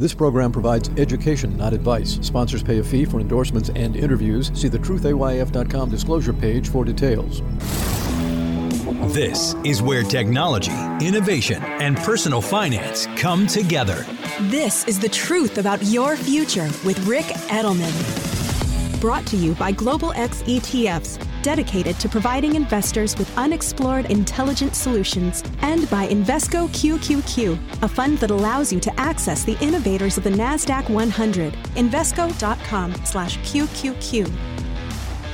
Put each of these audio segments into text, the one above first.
This program provides education, not advice. Sponsors pay a fee for endorsements and interviews. See the truthayf.com disclosure page for details. This is where technology, innovation, and personal finance come together. This is the truth about your future with Ric Edelman. Brought to you by Global X ETFs, dedicated to providing investors with unexplored intelligent solutions, and by Invesco QQQ, a fund that allows you to access the innovators of the Nasdaq 100. Invesco.com/QQQ.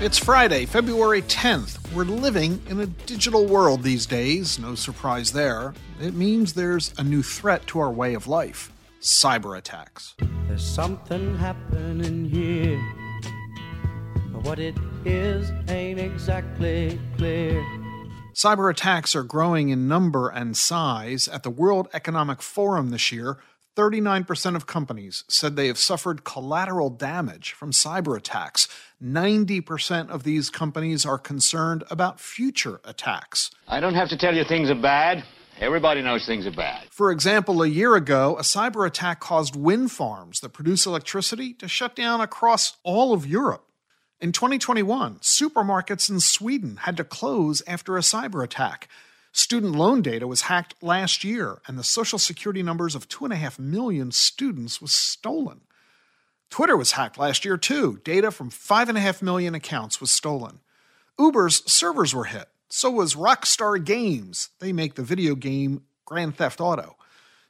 It's Friday, February 10th. We're living in a digital world these days, no surprise there. It means there's a new threat to our way of life cyber attacks. There's something happening here. But what it is ain't exactly clear. Cyber attacks are growing in number and size. At the World Economic Forum this year, 39% of companies said they have suffered collateral damage from cyber attacks. 90% of these companies are concerned about future attacks. I don't have to tell you things are bad. Everybody knows things are bad. For example, a year ago, a cyber attack caused wind farms that produce electricity to shut down across all of Europe. In 2021, supermarkets in Sweden had to close after a cyber attack. Student loan data was hacked last year, and the social security numbers of 2.5 million students was stolen. Twitter was hacked last year, too. Data from 5.5 million accounts was stolen. Uber's servers were hit. So was Rockstar Games. They make the video game Grand Theft Auto.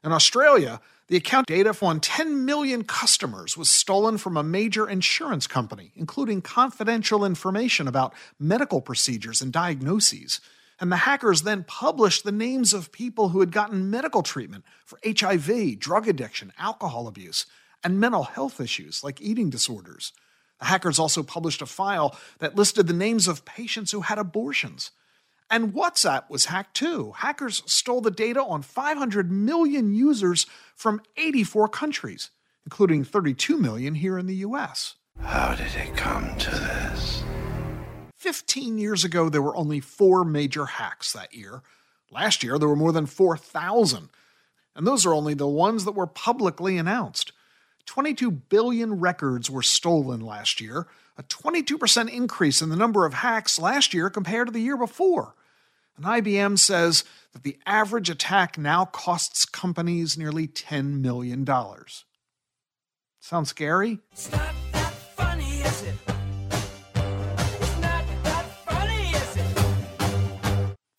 In Australia, the account data on 10 million customers was stolen from a major insurance company, including confidential information about medical procedures and diagnoses and the hackers then published the names of people who had gotten medical treatment for HIV, drug addiction, alcohol abuse, and mental health issues like eating disorders. The hackers also published a file that listed the names of patients who had abortions. And WhatsApp was hacked too. Hackers stole the data on 500 million users from 84 countries, including 32 million here in the US. How did it come to this? 15 years ago, there were only four major hacks that year. Last year, there were more than 4,000. And those are only the ones that were publicly announced. 22 billion records were stolen last year, a 22% increase in the number of hacks last year compared to the year before. And IBM says that the average attack now costs companies nearly $10 million. Sound scary?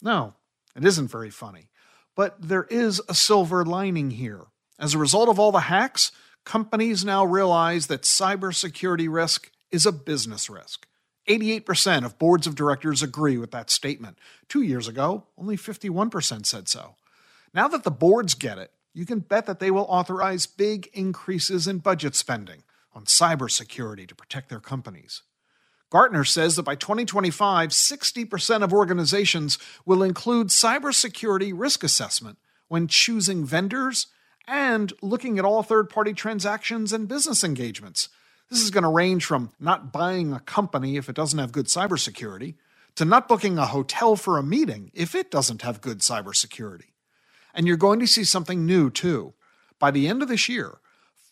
No, it isn't very funny. But there is a silver lining here. As a result of all the hacks, companies now realize that cybersecurity risk is a business risk. 88% of boards of directors agree with that statement. Two years ago, only 51% said so. Now that the boards get it, you can bet that they will authorize big increases in budget spending on cybersecurity to protect their companies. Gartner says that by 2025, 60% of organizations will include cybersecurity risk assessment when choosing vendors and looking at all third party transactions and business engagements. This is going to range from not buying a company if it doesn't have good cybersecurity to not booking a hotel for a meeting if it doesn't have good cybersecurity. And you're going to see something new too. By the end of this year,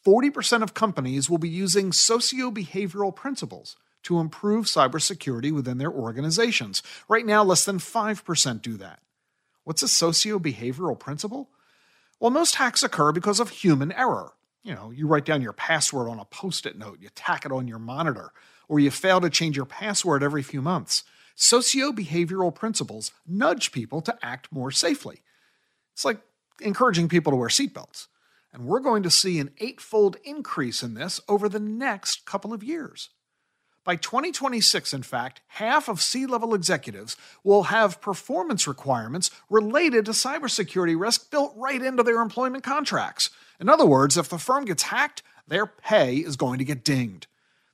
40% of companies will be using socio behavioral principles to improve cybersecurity within their organizations. Right now, less than 5% do that. What's a socio behavioral principle? Well, most hacks occur because of human error. You know, you write down your password on a post it note, you tack it on your monitor, or you fail to change your password every few months. Socio behavioral principles nudge people to act more safely. It's like encouraging people to wear seatbelts. And we're going to see an eightfold increase in this over the next couple of years. By 2026, in fact, half of C level executives will have performance requirements related to cybersecurity risk built right into their employment contracts. In other words, if the firm gets hacked, their pay is going to get dinged.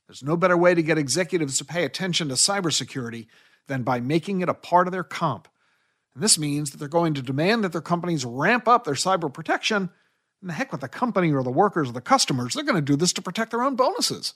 There's no better way to get executives to pay attention to cybersecurity than by making it a part of their comp. And this means that they're going to demand that their companies ramp up their cyber protection. And the heck with the company or the workers or the customers, they're going to do this to protect their own bonuses.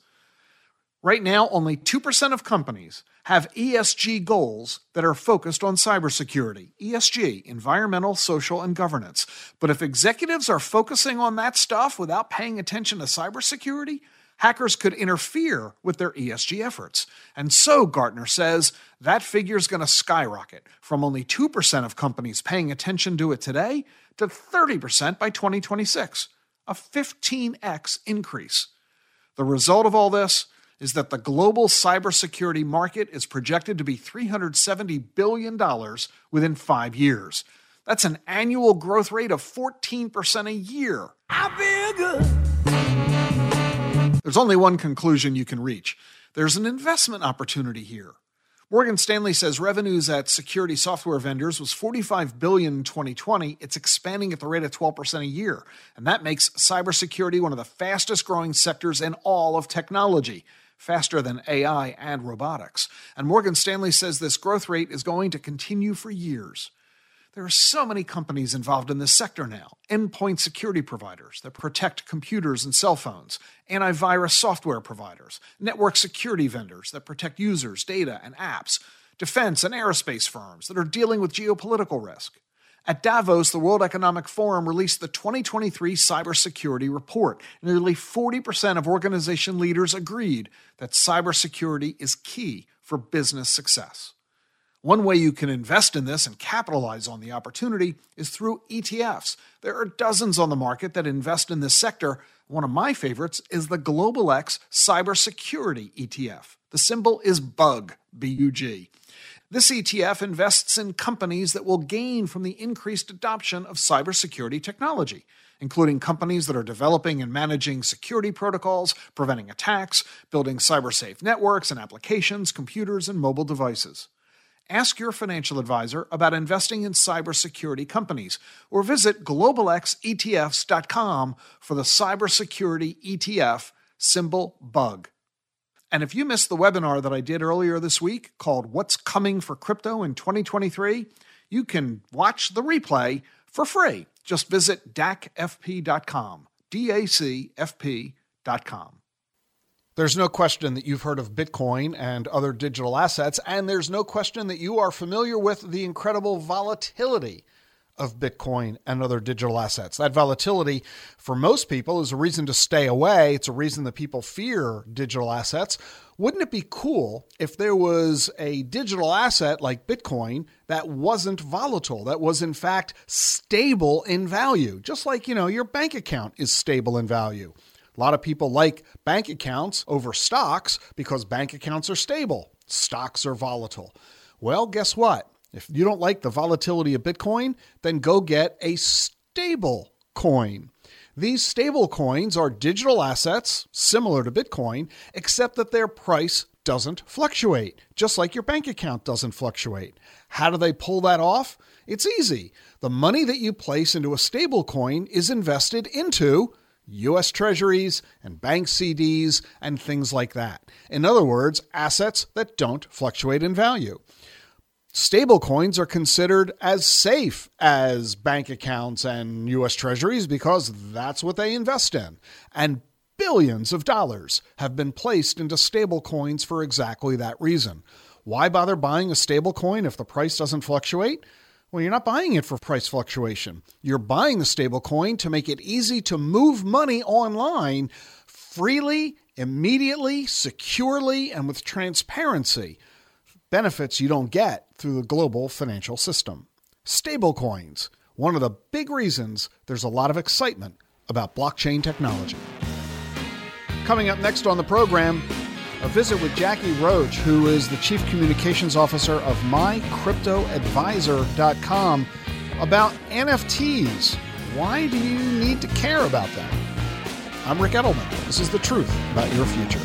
Right now, only 2% of companies have ESG goals that are focused on cybersecurity. ESG, environmental, social, and governance. But if executives are focusing on that stuff without paying attention to cybersecurity, hackers could interfere with their ESG efforts. And so, Gartner says, that figure is going to skyrocket from only 2% of companies paying attention to it today to 30% by 2026, a 15x increase. The result of all this is that the global cybersecurity market is projected to be $370 billion within five years. That's an annual growth rate of 14% a year. I feel good. There's only one conclusion you can reach there's an investment opportunity here. Morgan Stanley says revenues at security software vendors was 45 billion in 2020. It's expanding at the rate of 12% a year, and that makes cybersecurity one of the fastest growing sectors in all of technology faster than AI and robotics. And Morgan Stanley says this growth rate is going to continue for years. There are so many companies involved in this sector now endpoint security providers that protect computers and cell phones, antivirus software providers, network security vendors that protect users, data, and apps, defense and aerospace firms that are dealing with geopolitical risk. At Davos, the World Economic Forum released the 2023 Cybersecurity Report. Nearly 40% of organization leaders agreed that cybersecurity is key for business success. One way you can invest in this and capitalize on the opportunity is through ETFs. There are dozens on the market that invest in this sector. One of my favorites is the Global X Cybersecurity ETF. The symbol is BUG, B U G. This ETF invests in companies that will gain from the increased adoption of cybersecurity technology, including companies that are developing and managing security protocols, preventing attacks, building cyber safe networks and applications, computers, and mobile devices. Ask your financial advisor about investing in cybersecurity companies or visit globalxetfs.com for the cybersecurity ETF symbol BUG. And if you missed the webinar that I did earlier this week called What's Coming for Crypto in 2023, you can watch the replay for free. Just visit dacfp.com, D A C F P.com. There's no question that you've heard of Bitcoin and other digital assets, and there's no question that you are familiar with the incredible volatility of Bitcoin and other digital assets. That volatility, for most people, is a reason to stay away. It's a reason that people fear digital assets. Wouldn't it be cool if there was a digital asset like Bitcoin that wasn't volatile, that was in fact stable in value, just like, you know, your bank account is stable in value? A lot of people like bank accounts over stocks because bank accounts are stable, stocks are volatile. Well, guess what? If you don't like the volatility of Bitcoin, then go get a stable coin. These stable coins are digital assets similar to Bitcoin, except that their price doesn't fluctuate, just like your bank account doesn't fluctuate. How do they pull that off? It's easy. The money that you place into a stable coin is invested into US Treasuries and bank CDs and things like that. In other words, assets that don't fluctuate in value. Stablecoins are considered as safe as bank accounts and US treasuries because that's what they invest in. And billions of dollars have been placed into stablecoins for exactly that reason. Why bother buying a stablecoin if the price doesn't fluctuate? Well, you're not buying it for price fluctuation. You're buying the stablecoin to make it easy to move money online freely, immediately, securely, and with transparency benefits you don't get through the global financial system. Stablecoins, one of the big reasons there's a lot of excitement about blockchain technology. Coming up next on the program, a visit with Jackie Roach, who is the Chief Communications Officer of MyCryptoAdvisor.com, about NFTs. Why do you need to care about them? I'm Ric Edelman. This is the truth about your future.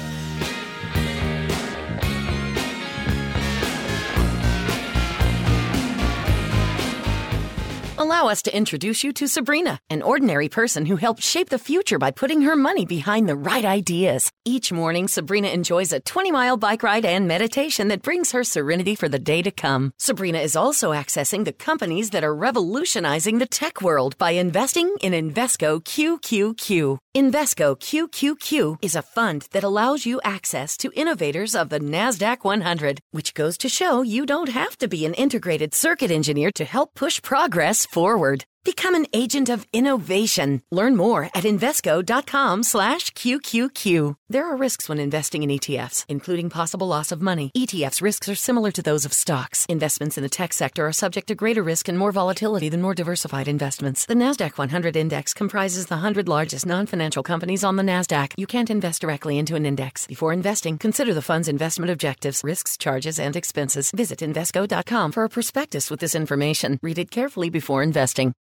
Allow us to introduce you to Sabrina, an ordinary person who helped shape the future by putting her money behind the right ideas. Each morning, Sabrina enjoys a 20 mile bike ride and meditation that brings her serenity for the day to come. Sabrina is also accessing the companies that are revolutionizing the tech world by investing in Invesco QQQ. Invesco QQQ is a fund that allows you access to innovators of the NASDAQ 100, which goes to show you don't have to be an integrated circuit engineer to help push progress forward. Become an agent of innovation. Learn more at Invesco.com slash QQQ. There are risks when investing in ETFs, including possible loss of money. ETFs risks are similar to those of stocks. Investments in the tech sector are subject to greater risk and more volatility than more diversified investments. The NASDAQ 100 index comprises the 100 largest non-financial companies on the NASDAQ. You can't invest directly into an index. Before investing, consider the fund's investment objectives, risks, charges, and expenses. Visit Invesco.com for a prospectus with this information. Read it carefully before investing.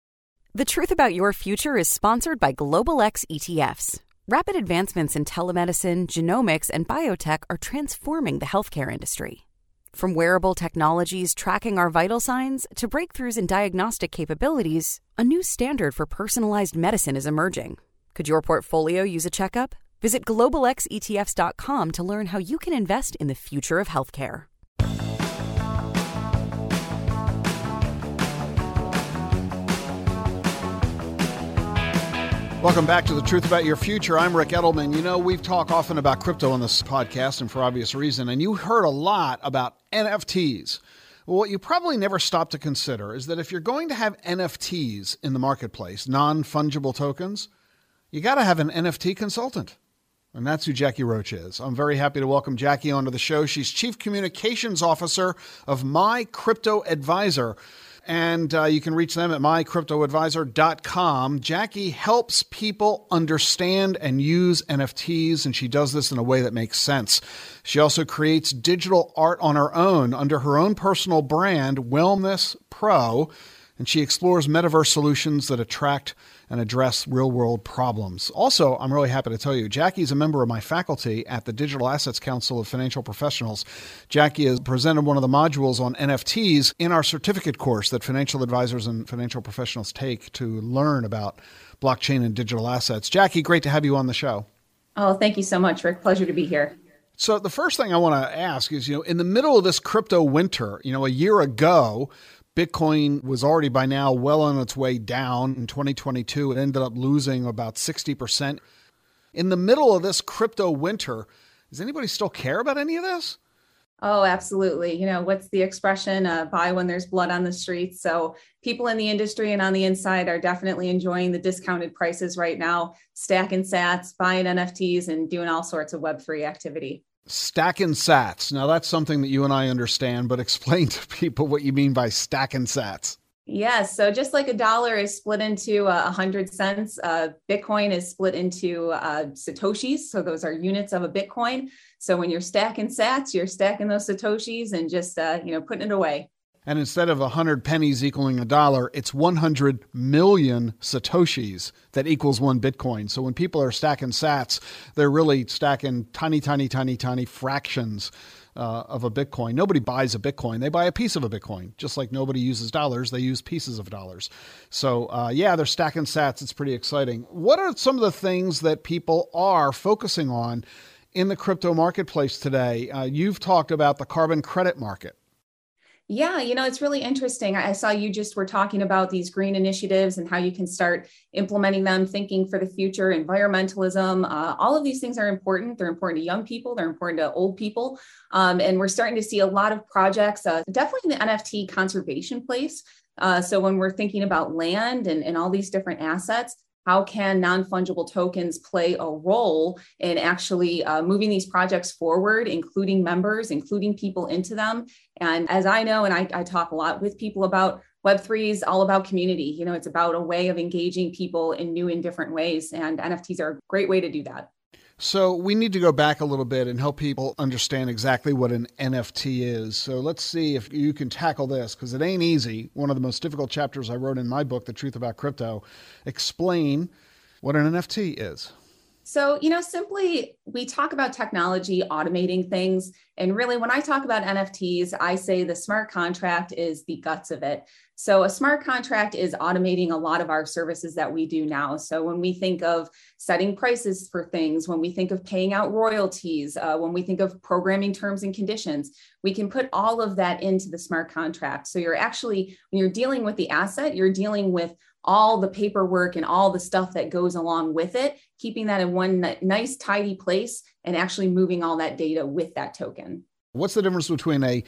The Truth About Your Future is sponsored by Global X ETFs. Rapid advancements in telemedicine, genomics, and biotech are transforming the healthcare industry. From wearable technologies tracking our vital signs to breakthroughs in diagnostic capabilities, a new standard for personalized medicine is emerging. Could your portfolio use a checkup? Visit globalxetfs.com to learn how you can invest in the future of healthcare. Welcome back to the Truth About Your Future. I'm Ric Edelman. You know, we've talked often about crypto on this podcast, and for obvious reason, and you heard a lot about NFTs. Well, what you probably never stop to consider is that if you're going to have NFTs in the marketplace, non fungible tokens, you got to have an NFT consultant. And that's who Jackie Roach is. I'm very happy to welcome Jackie onto the show. She's Chief Communications Officer of My Crypto Advisor and uh, you can reach them at mycryptoadvisor.com. Jackie helps people understand and use NFTs, and she does this in a way that makes sense. She also creates digital art on her own under her own personal brand, Wellness Pro, and she explores metaverse solutions that attract and address real world problems. Also, I'm really happy to tell you, Jackie is a member of my faculty at the Digital Assets Council of Financial Professionals. Jackie has presented one of the modules on NFTs in our certificate course that financial advisors and financial professionals take to learn about blockchain and digital assets. Jackie, great to have you on the show. Oh, thank you so much, Ric. Pleasure to be here. So the first thing I want to ask is, you know, in the middle of this crypto winter, you know, a year ago, Bitcoin was already by now well on its way down. In 2022, it ended up losing about 60%. In the middle of this crypto winter, does anybody still care about any of this? Oh, absolutely. You know, what's the expression? Uh, buy when there's blood on the streets. So, people in the industry and on the inside are definitely enjoying the discounted prices right now, stacking sats, buying NFTs, and doing all sorts of Web3 activity. Stacking sats. Now, that's something that you and I understand, but explain to people what you mean by stacking sats. Yes. So just like a dollar is split into uh, a uh, hundred cents, uh, Bitcoin is split into uh, satoshis. So those are units of a Bitcoin. So when you're stacking Sats, you're stacking those satoshis and just uh, you know putting it away. And instead of 100 pennies equaling a dollar, it's 100 million Satoshis that equals one Bitcoin. So when people are stacking sats, they're really stacking tiny, tiny, tiny, tiny fractions uh, of a Bitcoin. Nobody buys a Bitcoin, they buy a piece of a Bitcoin. Just like nobody uses dollars, they use pieces of dollars. So, uh, yeah, they're stacking sats. It's pretty exciting. What are some of the things that people are focusing on in the crypto marketplace today? Uh, you've talked about the carbon credit market. Yeah, you know, it's really interesting. I saw you just were talking about these green initiatives and how you can start implementing them, thinking for the future, environmentalism. Uh, all of these things are important. They're important to young people, they're important to old people. Um, and we're starting to see a lot of projects, uh, definitely in the NFT conservation place. Uh, so when we're thinking about land and, and all these different assets, how can non-fungible tokens play a role in actually uh, moving these projects forward including members including people into them? And as i know and I, I talk a lot with people about web3 is all about community. You know it's about a way of engaging people in new and different ways and nfts are a great way to do that so we need to go back a little bit and help people understand exactly what an NFT is. So let's see if you can tackle this because it ain't easy. One of the most difficult chapters I wrote in my book, The Truth About Crypto, explain what an NFT is. So, you know, simply we talk about technology automating things. And really, when I talk about NFTs, I say the smart contract is the guts of it. So, a smart contract is automating a lot of our services that we do now. So, when we think of setting prices for things, when we think of paying out royalties, uh, when we think of programming terms and conditions, we can put all of that into the smart contract. So, you're actually, when you're dealing with the asset, you're dealing with all the paperwork and all the stuff that goes along with it, keeping that in one nice, tidy place and actually moving all that data with that token. What's the difference between a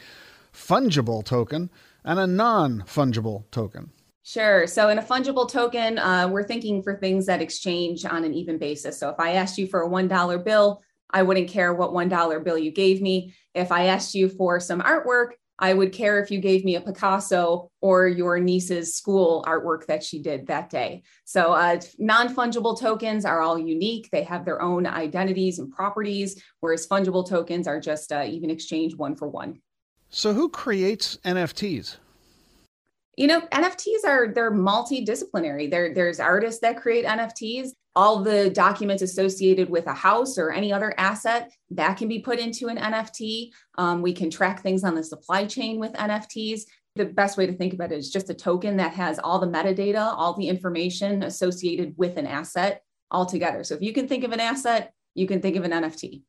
fungible token and a non fungible token? Sure. So, in a fungible token, uh, we're thinking for things that exchange on an even basis. So, if I asked you for a $1 bill, I wouldn't care what $1 bill you gave me. If I asked you for some artwork, I would care if you gave me a Picasso or your niece's school artwork that she did that day. So, uh, non fungible tokens are all unique. They have their own identities and properties, whereas fungible tokens are just uh, even exchange one for one. So, who creates NFTs? You know, NFTs are they're multidisciplinary. There, there's artists that create NFTs. All the documents associated with a house or any other asset that can be put into an NFT. Um, we can track things on the supply chain with NFTs. The best way to think about it is just a token that has all the metadata, all the information associated with an asset all together. So if you can think of an asset, you can think of an NFT.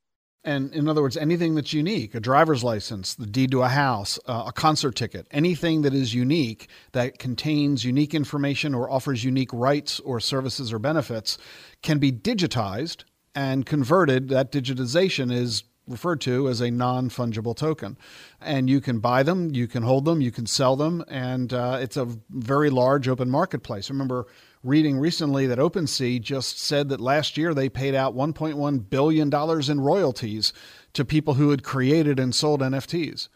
And in other words, anything that's unique, a driver's license, the deed to a house, uh, a concert ticket, anything that is unique that contains unique information or offers unique rights or services or benefits can be digitized and converted. That digitization is referred to as a non fungible token. And you can buy them, you can hold them, you can sell them, and uh, it's a very large open marketplace. Remember, reading recently that OpenSea just said that last year they paid out $1.1 billion in royalties to people who had created and sold NFTs.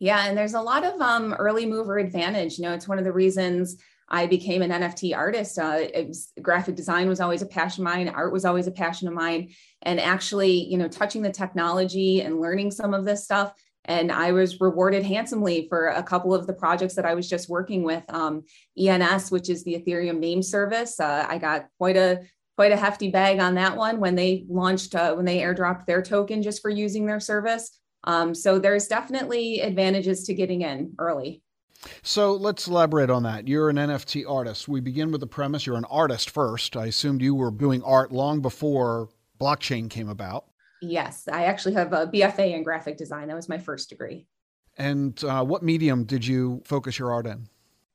Yeah, and there's a lot of um, early mover advantage. You know, it's one of the reasons I became an NFT artist. Uh, was, graphic design was always a passion of mine. Art was always a passion of mine. And actually, you know, touching the technology and learning some of this stuff and I was rewarded handsomely for a couple of the projects that I was just working with. Um, ENS, which is the Ethereum name service, uh, I got quite a quite a hefty bag on that one when they launched uh, when they airdropped their token just for using their service. Um, so there's definitely advantages to getting in early. So let's elaborate on that. You're an NFT artist. We begin with the premise you're an artist first. I assumed you were doing art long before blockchain came about. Yes, I actually have a BFA in graphic design. That was my first degree. And uh, what medium did you focus your art in?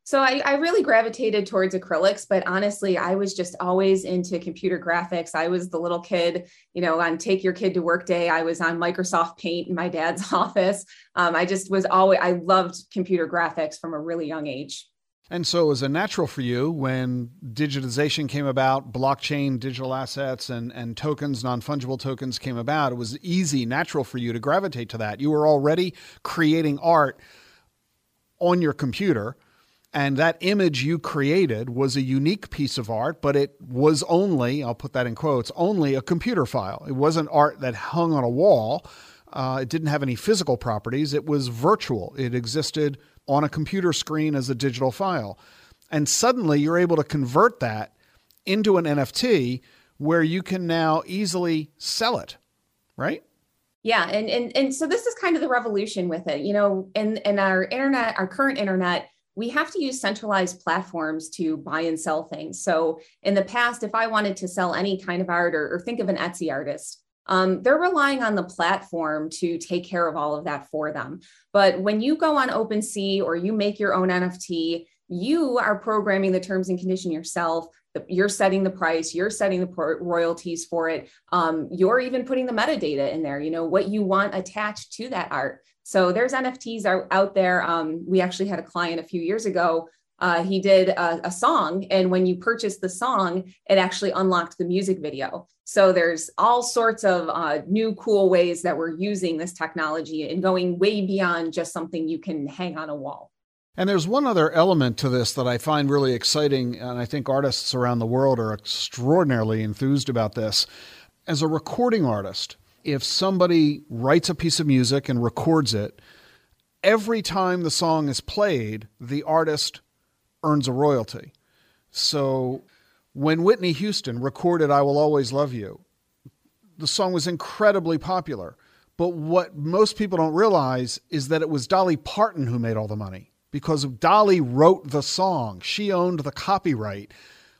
So I, I, really gravitated towards acrylics, but honestly, I was just always into computer graphics. I was the little kid, you know, on Take Your Kid to Work Day. I was on Microsoft Paint in my dad's office. Um, I just was always, I loved computer graphics from a really young age. And so it was a natural for you when digitization came about, blockchain, digital assets, and, and tokens, non fungible tokens came about. It was easy, natural for you to gravitate to that. You were already creating art on your computer. And that image you created was a unique piece of art, but it was only, I'll put that in quotes, only a computer file. It wasn't art that hung on a wall. Uh, it didn't have any physical properties. It was virtual. It existed on a computer screen as a digital file. And suddenly you're able to convert that into an NFT where you can now easily sell it, right? Yeah, and and and so this is kind of the revolution with it. You know, in in our internet, our current internet, we have to use centralized platforms to buy and sell things. So in the past, if I wanted to sell any kind of art or, or think of an Etsy artist, um, they're relying on the platform to take care of all of that for them. But when you go on OpenSea or you make your own NFT, you are programming the terms and condition yourself. You're setting the price, you're setting the royalties for it. Um, you're even putting the metadata in there, you know, what you want attached to that art. So there's NFTs out, out there. Um, we actually had a client a few years ago uh, he did a, a, song and when you purchase the song it actually unlocked the music video so there's all sorts of uh, new cool ways that we're using this technology and going way beyond just something you can hang on a wall and there's one other element to this that I find really exciting, and I think artists around the world are extraordinarily enthused about this. As a recording artist, if somebody writes a piece of music and records it, every time the song is played, the artist earns a royalty. So when Whitney Houston recorded I Will Always Love You, the song was incredibly popular. But what most people don't realize is that it was Dolly Parton who made all the money because Dolly wrote the song. She owned the copyright.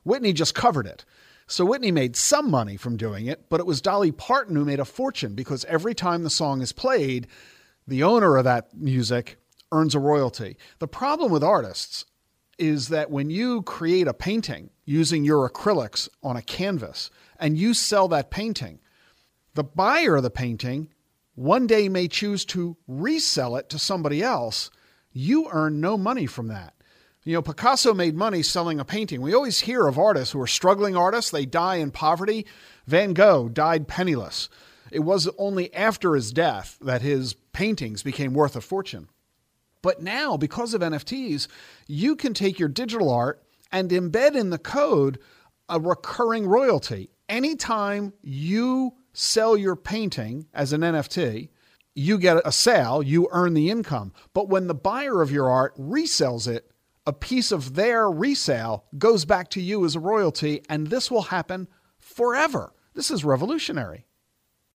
Whitney just covered it. So Whitney made some money from doing it, but it was Dolly Parton who made a fortune because every time the song is played, the owner of that music earns a royalty. The problem with artists is that when you create a painting using your acrylics on a canvas and you sell that painting, the buyer of the painting one day may choose to resell it to somebody else. You earn no money from that. You know, Picasso made money selling a painting. We always hear of artists who are struggling artists, they die in poverty. Van Gogh died penniless. It was only after his death that his paintings became worth a fortune. But now, because of NFTs, you can take your digital art and embed in the code a recurring royalty. Anytime you sell your painting as an NFT, you get a sale, you earn the income. But when the buyer of your art resells it, a piece of their resale goes back to you as a royalty, and this will happen forever. This is revolutionary.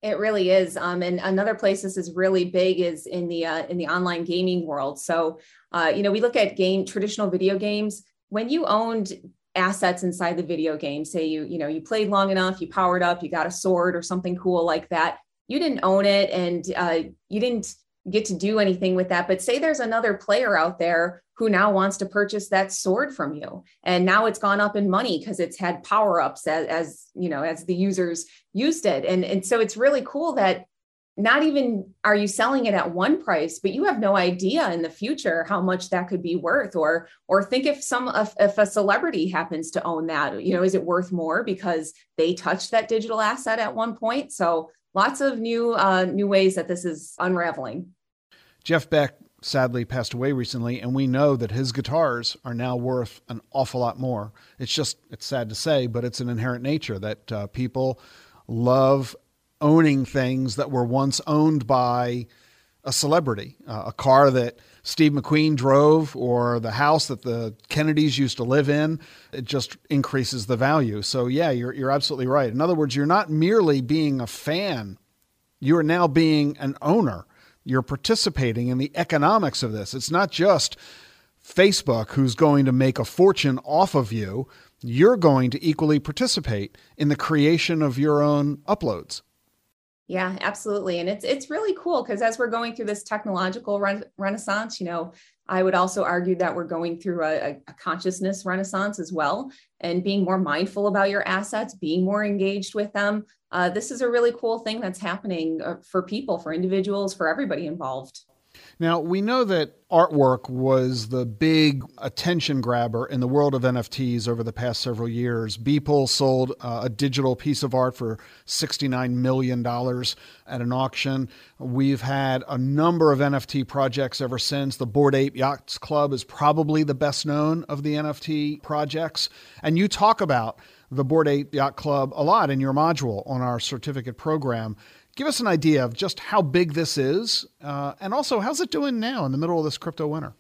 It really is. Um, and another place this is really big is in the uh, in the online gaming world. So, uh, you know, we look at game traditional video games. When you owned assets inside the video game, say you you know you played long enough, you powered up, you got a sword or something cool like that. You didn't own it, and uh, you didn't get to do anything with that. But say there's another player out there who now wants to purchase that sword from you. And now it's gone up in money because it's had power ups as, as, you know as the users used it. And and so it's really cool that not even are you selling it at one price but you have no idea in the future how much that could be worth. Or or think if some if, a celebrity happens to own that you know is it worth more because they touched that digital asset at one point? So lots of new uh, new ways that this is unraveling jeff beck sadly passed away recently, and we know that his guitars are now worth an awful lot more. It's just, it's sad to say, but it's an inherent nature that uh, people love owning things that were once owned by a celebrity, uh, a car that Steve McQueen drove or the house that the Kennedys used to live in. It just increases the value. So, yeah, you're, you're absolutely right. In other words, you're not merely being a fan, you are now being an owner you're participating in the economics of this. It's not just Facebook who's going to make a fortune off of you. You're going to equally participate in the creation of your own uploads. Yeah, absolutely. And it's it's really cool because as we're going through this technological re- renaissance, you know, I would also argue that we're going through a, a, consciousness renaissance as well, and being more mindful about your assets, being more engaged with them. Uh, this is a really cool thing that's happening uh, for people, for individuals, for everybody involved. Now, we know that artwork was the big attention grabber in the world of NFTs over the past several years. Beeple sold uh, a digital piece of art for $69 million at an auction. We've had a number of NFT projects ever since. The Bored Ape Yachts Club is probably the best known of the NFT projects. And you talk about the Bored Ape Yacht Club a lot in your module on our certificate program give us an idea of just how big this is, uh, and also how's it doing now in the middle of this crypto winter?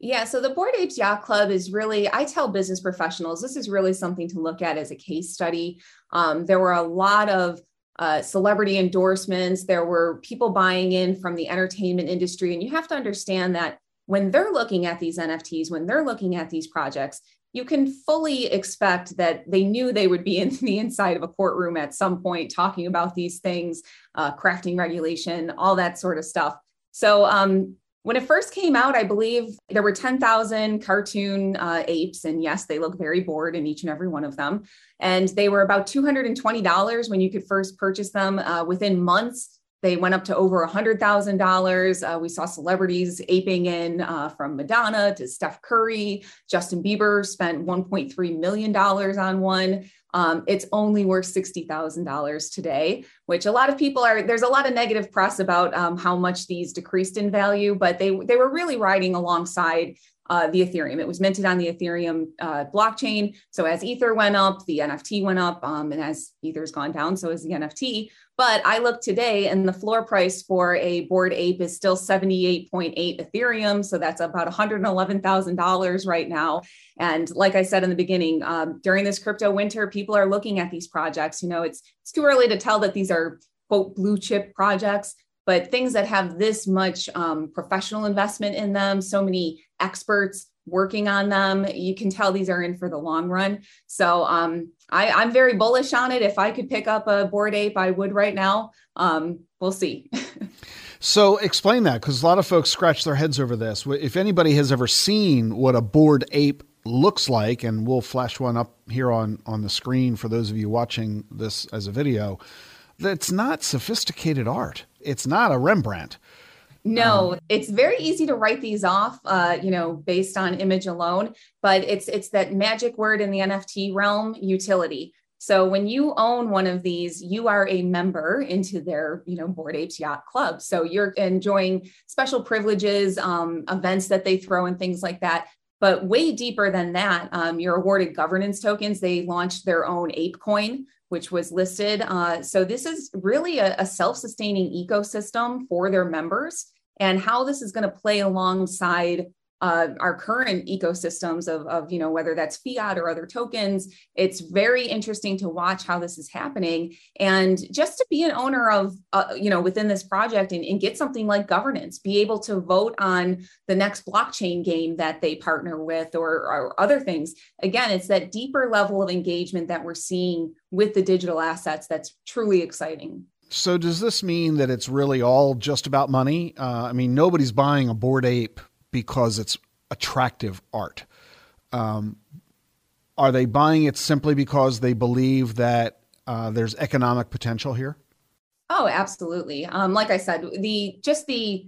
Yeah, so the Bored Apes Yacht Club is really, I tell business professionals, this is really something to look at as a case study. Um, there were a lot of uh, celebrity endorsements, there were people buying in from the entertainment industry. And you have to understand that when they're looking at these NFTs, when they're looking at these projects, you can fully expect that they knew they would be in the inside of a courtroom at some point talking about these things, uh, crafting regulation, all that sort of stuff. So um, when it first came out, I believe there were 10,000 cartoon uh, apes. And yes, they look very bored in each and every one of them. And they were about $220 when you could first purchase them. Uh, within months, they went up to over $100,000. Uh, we saw celebrities aping in uh, from Madonna to Steph Curry. Justin Bieber spent $1.3 million on one. Um, it's only worth $60,000 today, which a lot of people are, there's a lot of negative press about um, how much these decreased in value, but they, they were really riding alongside uh, the Ethereum. It was minted on the Ethereum uh, blockchain. So as Ether went up, the NFT went up, um, and as Ether's gone down, so is the NFT. But I look today, and the floor price for a Bored Ape is still 78.8 Ethereum. So that's about $111,000 right now. And like I said in the beginning, um, during this crypto winter, people are looking at these projects. You know, it's it's too early to tell that these are quote blue chip projects but things that have this much um, professional investment in them, so many experts working on them, you can tell these are in for the long run. So um, I, I'm very bullish on it. If I could pick up a Bored Ape, I would right now. Um, we'll see. so explain that because a lot of folks scratch their heads over this. If anybody has ever seen what a Bored Ape looks like, and we'll flash one up here on, on the screen for those of you watching this as a video, that's not sophisticated art. It's not a Rembrandt. No, um, it's very easy to write these off, uh, you know, based on image alone. But it's it's that magic word in the NFT realm, utility. So when you own one of these, you are a member into their, you know, Bored Apes Yacht Club. So you're enjoying special privileges, um, events that they throw, and things like that. But way deeper than that, um, you're awarded governance tokens. They launched their own Ape Coin, which was listed. Uh, so this is really a, a self-sustaining ecosystem for their members and how this is going to play alongside uh, our current ecosystems of, of, you know, whether that's fiat or other tokens. It's very interesting to watch how this is happening. And just to be an owner of, uh, you know, within this project and, and, get something like governance, be able to vote on the next blockchain game that they partner with or, or other things. Again, it's that deeper level of engagement that we're seeing with the digital assets that's truly exciting. So does this mean that it's really all just about money? Uh, I mean, nobody's buying a Bored Ape because it's attractive art. Um, are they buying it simply because they believe that uh, there's economic potential here? Oh, absolutely. Um, like I said, the just the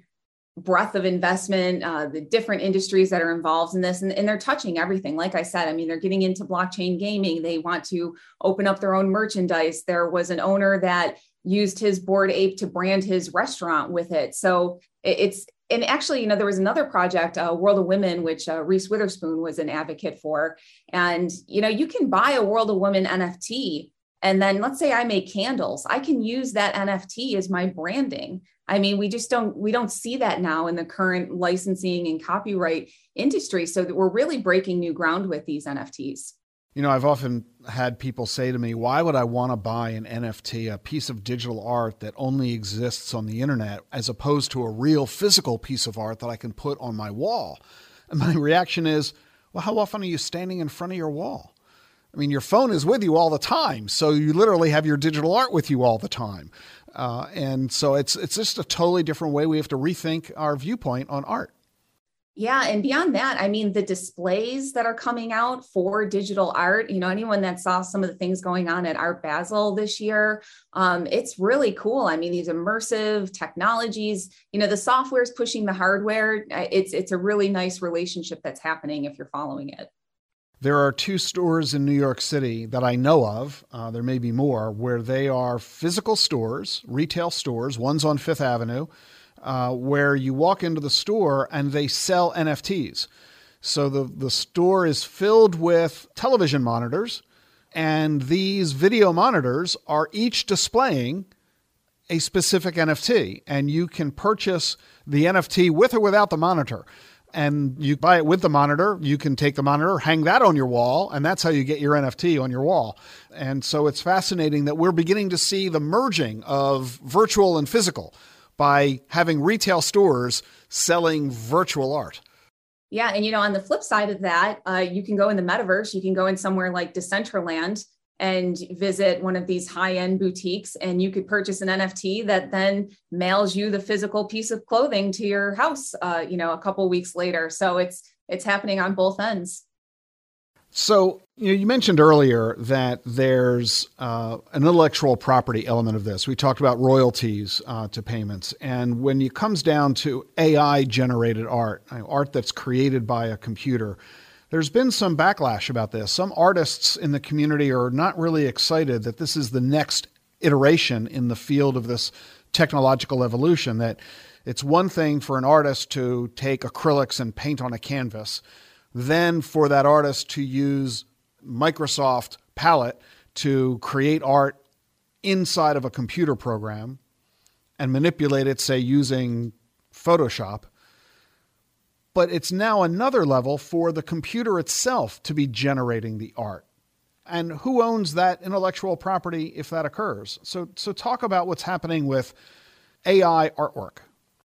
breadth of investment, uh, the different industries that are involved in this, and, and, they're touching everything. Like I said, I mean, they're getting into blockchain gaming. They want to open up their own merchandise. There was an owner that used his Bored Ape to brand his restaurant with it. So it's and actually, you know, there was another project, uh, World of Women, which uh, Reese Witherspoon was an advocate for. And you know, you can buy a World of Women NFT, and then let's say I make candles, I can use that NFT as my branding. I mean, we just don't we don't see that now in the current licensing and copyright industry. So that we're really breaking new ground with these NFTs. You know, I've often had people say to me, why would I want to buy an NFT, a piece of digital art that only exists on the internet, as opposed to a real physical piece of art that I can put on my wall? And my reaction is, well, how often are you standing in front of your wall? I mean, your phone is with you all the time, so you literally have your digital art with you all the time. Uh, and so it's it's just a totally different way we have to rethink our viewpoint on art. Yeah. And beyond that, I mean, the displays that are coming out for digital art, you know, anyone that saw some of the things going on at Art Basel this year, um, it's really cool. I mean, these immersive technologies, you know, the software is pushing the hardware. It's, it's a really nice relationship that's happening if you're following it. There are two stores in New York City that I know of, uh, there may be more, where they are physical stores, retail stores. One's on Fifth Avenue uh, where you walk into the store and they sell NFTs. So the, the store is filled with television monitors, and these video monitors are each displaying a specific NFT. And you can purchase the NFT with or without the monitor. And you buy it with the monitor. You can take the monitor, hang that on your wall, and that's how you get your NFT on your wall. And so it's fascinating that we're beginning to see the merging of virtual and physical by having retail stores selling virtual art. Yeah, and you know, on the flip side of that, uh, you can go in the metaverse. You can go in somewhere like Decentraland and visit one of these high-end boutiques, and you could purchase an NFT that then mails you the physical piece of clothing to your house. Uh, you know, a couple weeks later. So it's it's happening on both ends. So you, know, you mentioned earlier that there's uh, an intellectual property element of this. We talked about royalties uh, to payments, and when it comes down to AI generated art, art that's created by a computer, there's been some backlash about this. Some artists in the community are not really excited that this is the next iteration in the field of this technological evolution. That it's one thing for an artist to take acrylics and paint on a canvas then for that artist to use Microsoft Palette to create art inside of a computer program and manipulate it, say, using Photoshop. But it's now another level for the computer itself to be generating the art. And who owns that intellectual property if that occurs? So, so talk about what's happening with AI artwork.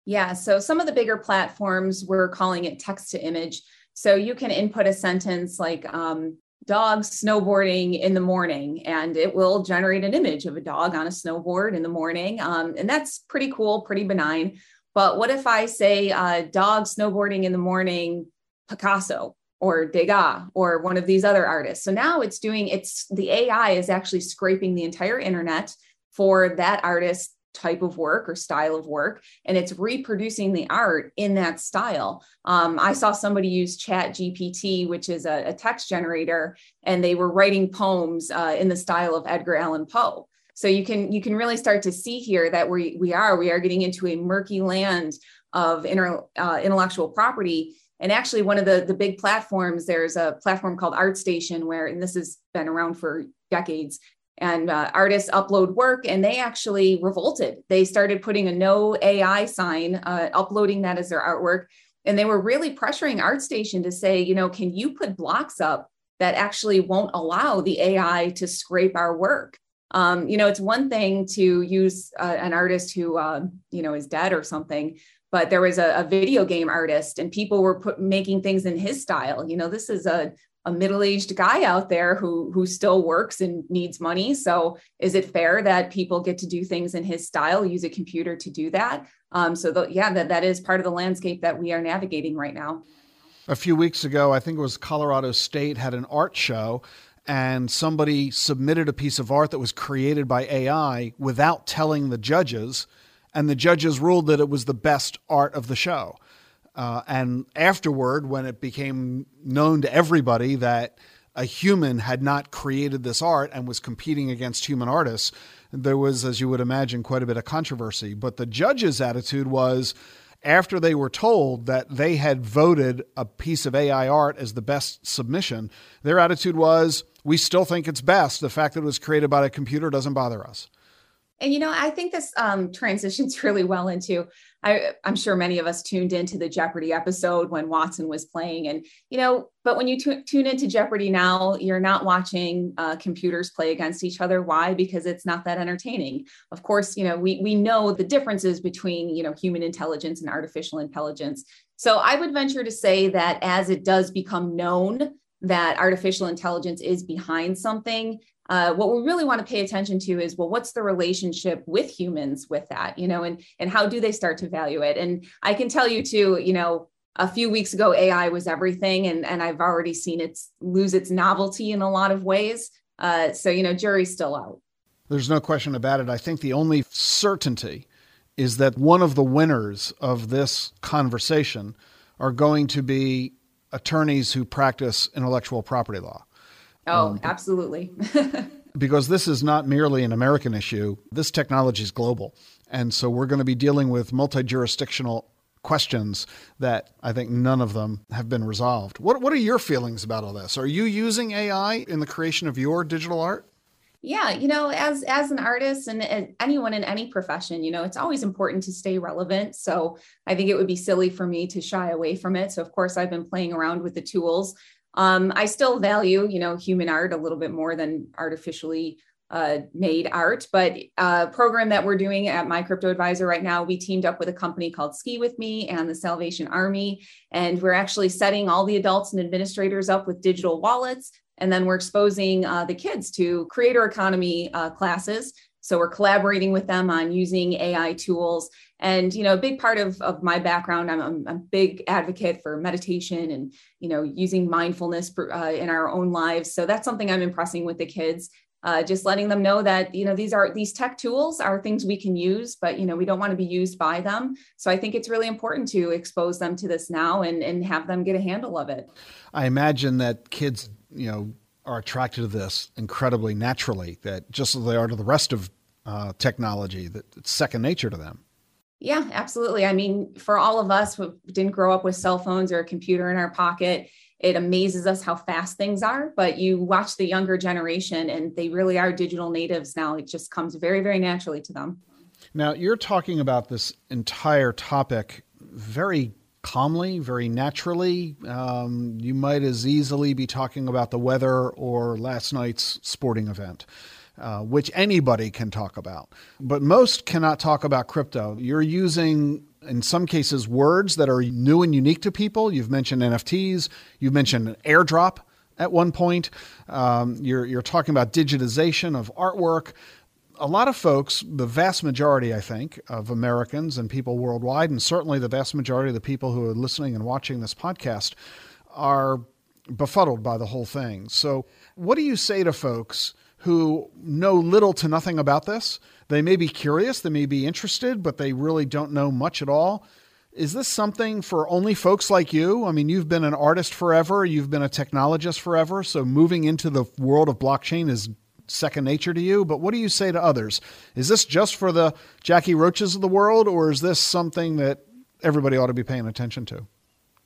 Yeah, so some of the bigger platforms, we're calling it text to image so you can input a sentence like um, dogs snowboarding in the morning, and it will generate an image of a dog on a snowboard in the morning. Um, and that's pretty cool, pretty benign. But what if I say uh, dog snowboarding in the morning, Picasso? or Degas or one of these other artists. So now it's doing it's the AI is actually scraping the entire internet for that artist type of work or style of work and it's reproducing the art in that style. Um, i saw somebody use chat gpt which is a, a text generator and they were writing poems uh, in the style of edgar allan poe. So you can you can really start to see here that we we are we are getting into a murky land of inter, uh, intellectual property. And actually one of the the big platforms there's a platform called artstation where and this has been around for decades and uh, artists upload work and they actually revolted. They started putting a no ai sign uh, uploading that as their artwork and they were really pressuring artstation to say you know can you put blocks up that actually won't allow the ai to scrape our work? Um, you know it's one thing to use uh, an artist who uh, you know is dead or something but there was a, a video game artist and people were put, making things in his style. You know this is a a middle-aged guy out there who who still works and needs money. So is it fair that people get to do things in his style use a computer to do that? Um, so the, yeah that, that is part of the landscape that we are navigating right now. A few weeks ago i think it was colorado state had an art show and somebody submitted a piece of art that was created by ai without telling the judges and the judges ruled that it was the best art of the show uh, and afterward, when it became known to everybody that a human had not created this art and was competing against human artists, there was, as you would imagine, quite a bit of controversy. But the judge's attitude was after they were told that they had voted a piece of AI art as the best submission, their attitude was, we still think it's best. The fact that it was created by a computer doesn't bother us. And you know, I think this um, transitions really well into. I, I'm sure many of us tuned into the Jeopardy episode when Watson was playing, and you know, but when you t- tune into Jeopardy now, you're not watching uh, computers play against each other. Why? Because it's not that entertaining. Of course, you know, we we know the differences between you know human intelligence and artificial intelligence. So I would venture to say that as it does become known that artificial intelligence is behind something uh, what we really want to pay attention to is well what's the relationship with humans with that you know and and how do they start to value it? And i can tell you too you know a few weeks ago ai was everything and and i've already seen it lose its novelty in a lot of ways. Uh, so you know jury's still out. There's no question about it. I think the only certainty is that one of the winners of this conversation are going to be attorneys who practice intellectual property law Oh, um, absolutely. because this is not merely an American issue, this technology is global. And so we're going to be dealing with multi jurisdictional questions that I think none of them have been resolved. What, what are your feelings about all this? Are you using AI in the creation of your digital art? yeah you know as as an artist and, and, anyone in any profession you know it's always important to stay relevant so i think it would be silly for me to shy away from it so of course i've been playing around with the tools um, I still value, you know, human art a little bit more than artificially uh, made art. But a uh, program that we're doing at My Crypto Advisor right now, we teamed up with a company called Ski With Me and the Salvation Army. And we're actually setting all the adults and administrators up with digital wallets. And then we're exposing uh, the kids to creator economy uh, classes. So we're collaborating with them on using AI tools and you know a big part of, of my background I'm, I'm a big advocate for meditation and you know using mindfulness uh, in our own lives. So that's something i'm impressing with the kids uh, just letting them know that you know these are these tech tools are things we can use but you know we don't want to be used by them. So i think it's really important to expose them to this now and and have them get a handle of it. I imagine that kids you know are attracted to this incredibly naturally that just as they are to the rest of uh, technology that it's second nature to them yeah, absolutely. I mean, for all of us who didn't grow up with cell phones or a computer in our pocket, it amazes us how fast things are. But you watch the younger generation and they really are digital natives now. It just comes very, very naturally to them. Now, you're talking about this entire topic very calmly, very naturally. Um, you might as easily be talking about the weather or last night's sporting event. Uh, which anybody can talk about. But most cannot talk about crypto. You're using, in some cases, words that are new and unique to people. You've mentioned NFTs, you've mentioned airdrop at one point. Um, you're, you're talking about digitization of artwork. A lot of folks, the vast majority, I think, of Americans and people worldwide, and certainly the vast majority of the people who are listening and watching this podcast, are befuddled by the whole thing. So, what do you say to folks who know little to nothing about this? They may be curious, they may be interested, but they really don't know much at all. Is this something for only folks like you? I mean, you've been an artist forever, you've been a technologist forever, so moving into the world of blockchain is second nature to you. But what do you say to others? Is this just for the Jackie Roaches of the world, or is this something that everybody ought to be paying attention to?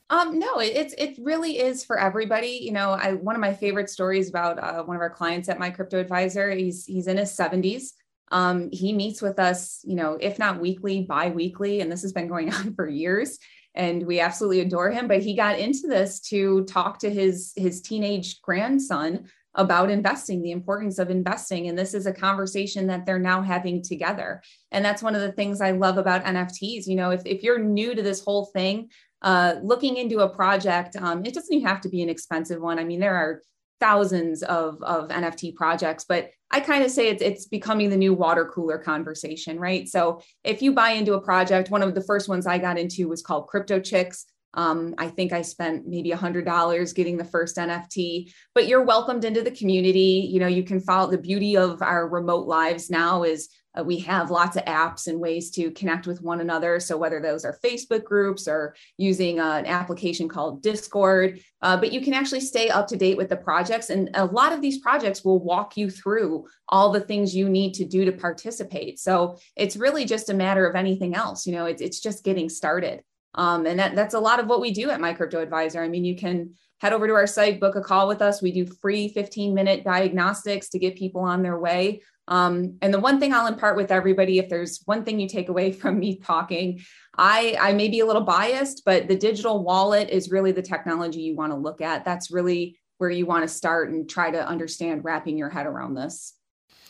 Um, no, it, it's it really is for everybody. You know, I one of my favorite stories about uh, one of our clients at my crypto advisor. He's he's in his seventies. Um, he meets with us, you know, if not weekly, bi-weekly, and this has been going on for years. And we absolutely adore him. But he got into this to talk to his his teenage grandson about investing, the importance of investing. And this is a conversation that they're now having together. And that's one of the things I love about NFTs. You know, if, if you're new to this whole thing, uh, looking into a project, um, it doesn't have to be an expensive one. I mean, there are thousands of, of NFT projects, but I kind of say it's, it's becoming the new water cooler conversation, right? So if you buy into a project, one of the first ones I got into was called Crypto Chicks. Um, I think I spent maybe a hundred dollars getting the first NFT, but you're welcomed into the community. You know, you can follow the beauty of our remote lives now is uh, we have lots of apps and ways to connect with one another. So whether those are Facebook groups or using uh, an application called Discord, uh, but you can actually stay up to date with the projects. And a lot of these projects will walk you through all the things you need to do to participate. So it's really just a matter of anything else. You know, it's, it's just getting started. Um, and that, that's a lot of what we do at My Crypto Advisor. I mean, you can head over to our site, book a call with us. We do free 15 minute diagnostics to get people on their way. Um, and the one thing I'll impart with everybody, if there's one thing you take away from me talking, I, I may be a little biased, but the digital wallet is really the technology you want to look at. That's really where you want to start and try to understand wrapping your head around this.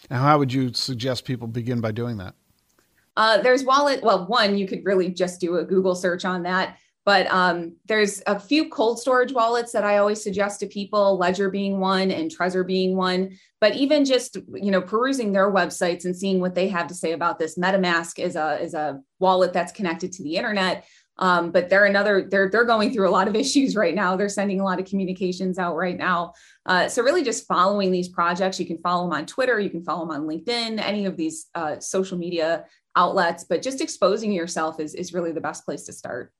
And how would you suggest people begin by doing that? Uh, there's wallet. Well, one, you could really just do a Google search on that. But um, there's a few cold storage wallets that I always suggest to people, Ledger being one and Trezor being one. But even just you know perusing their websites and seeing what they have to say about this, MetaMask is a is a wallet that's connected to the internet. Um, but they're another they're they're going through a lot of issues right now. They're sending a lot of communications out right now. Uh, so really, just following these projects, you can follow them on Twitter, you can follow them on LinkedIn, any of these uh, social media outlets. But just exposing yourself is is really the best place to start.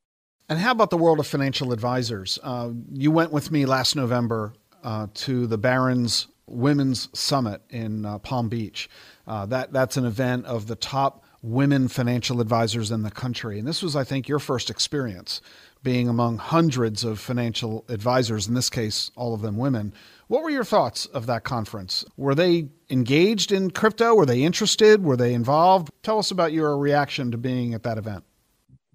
And how about the world of financial advisors? Uh, you went with me last November uh, to the Barron's Women's Summit in uh, Palm Beach. Uh, that that's an event of the top women financial advisors in the country, and this was, I think, your first experience being among hundreds of financial advisors. In this case, all of them women. What were your thoughts of that conference? Were they engaged in crypto? Were they interested? Were they involved? Tell us about your reaction to being at that event.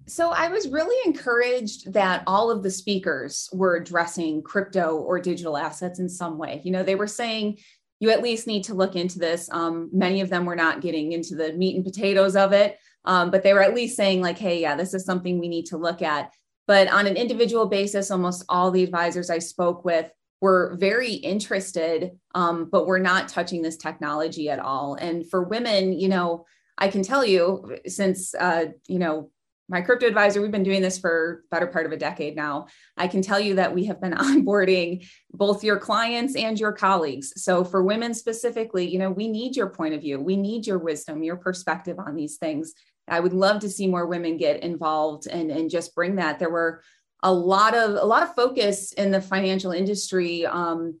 So I was really encouraged that all of the speakers were addressing crypto or digital assets in some way. You know, they were saying you at least need to look into this. Um, many of them were not getting into the meat and potatoes of it, um, but they were at least saying like, "Hey, yeah, this is something we need to look at." But on an individual basis, almost all the advisors I spoke with were very interested, um, but we're not touching this technology at all. And for women, you know, I can tell you since uh, you know my crypto advisor, we've been doing this for better part of a decade now. I can tell you that we have been onboarding both your clients and your colleagues. So for women specifically, you know, we need your point of view. We need your wisdom, your perspective on these things. I would love to see more women get involved and, and just bring that. There were a lot of a lot of focus in the financial industry um,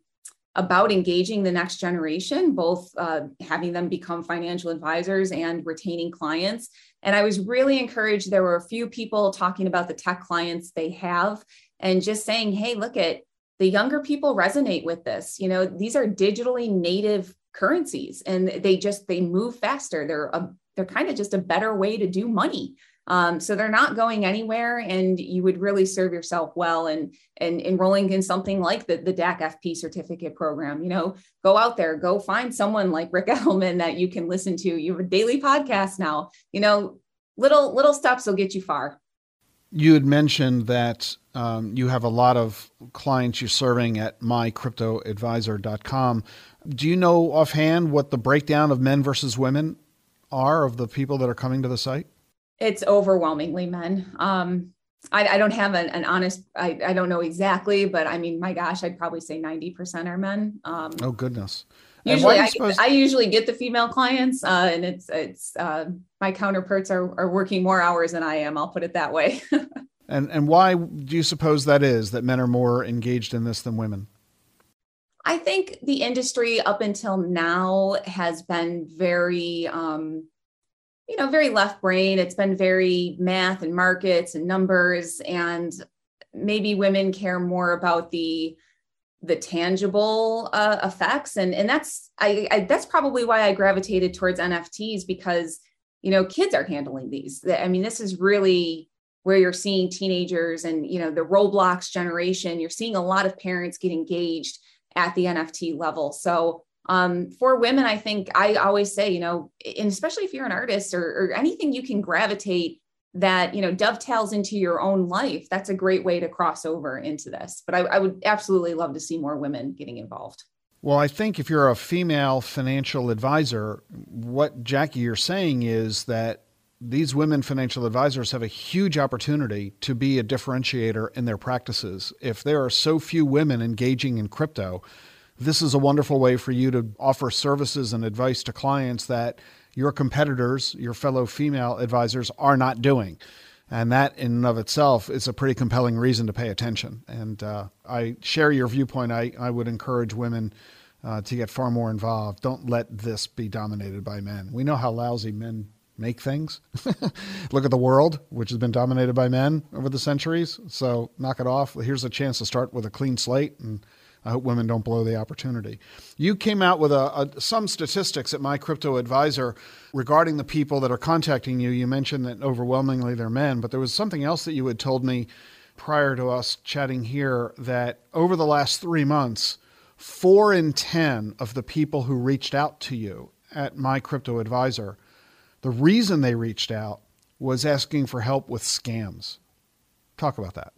about engaging the next generation, both uh, having them become financial advisors and retaining clients. And I was really encouraged. There were a few people talking about the tech clients they have and just saying, hey, look at the younger people resonate with this. You know, these are digitally native currencies and they just they move faster. They're a, they're kind of just a better way to do money. Um, so they're not going anywhere, and you would really serve yourself well and and enrolling in something like the the DAC FP certificate program. You know, go out there, go find someone like Ric Edelman that you can listen to. You have a daily podcast now. You know, little little steps will get you far. You had mentioned that um, you have a lot of clients you're serving at mycryptoadvisor.com. Do you know offhand what the breakdown of men versus women are of the people that are coming to the site? It's overwhelmingly men. Um, I, I don't have an, an honest, I, I don't know exactly, but I mean, my gosh, I'd probably say 90% are men. Um, oh, goodness. Usually, I, suppose- I, usually get the female clients, uh, and it's it's uh, my counterparts are, are working more hours than I am. I'll put it that way. and and why do you suppose that is that men are more engaged in this than women? I think the industry up until now has been very, um, you know, very left brain. It's been very math and markets and numbers, and maybe women care more about the the tangible uh, effects, and and that's I, I that's probably why I gravitated towards NFTs because you know kids are handling these. I mean, this is really where you're seeing teenagers and you know the Roblox generation. You're seeing a lot of parents get engaged at the NFT level. So um, for women, I think I always say, you know, and especially if you're an artist or, or anything you can gravitate that, you know, dovetails into your own life, that's a great way to cross over into this. But I, I would absolutely love to see more women getting involved. Well, I think if you're a female financial advisor, what Jackie you're saying is that these women financial advisors have a huge opportunity to be a differentiator in their practices. If there are so few women engaging in crypto, this is a wonderful way for you to offer services and advice to clients that your competitors, your fellow female advisors, are not doing. And that, in and of itself, is a pretty compelling reason to pay attention. And uh, I share your viewpoint. I, I would encourage women uh, to get far more involved. Don't let this be dominated by men. We know how lousy men make things. Look at the world, which has been dominated by men over the centuries. So knock it off. Here's a chance to start with a clean slate, and I hope women don't blow the opportunity. You came out with a, a, some statistics at My Crypto Advisor regarding the people that are contacting you. You mentioned that overwhelmingly they're men, but there was something else that you had told me prior to us chatting here that over the last three months, four in 10 of the people who reached out to you at My Crypto Advisor the reason they reached out was asking for help with scams. Talk about that.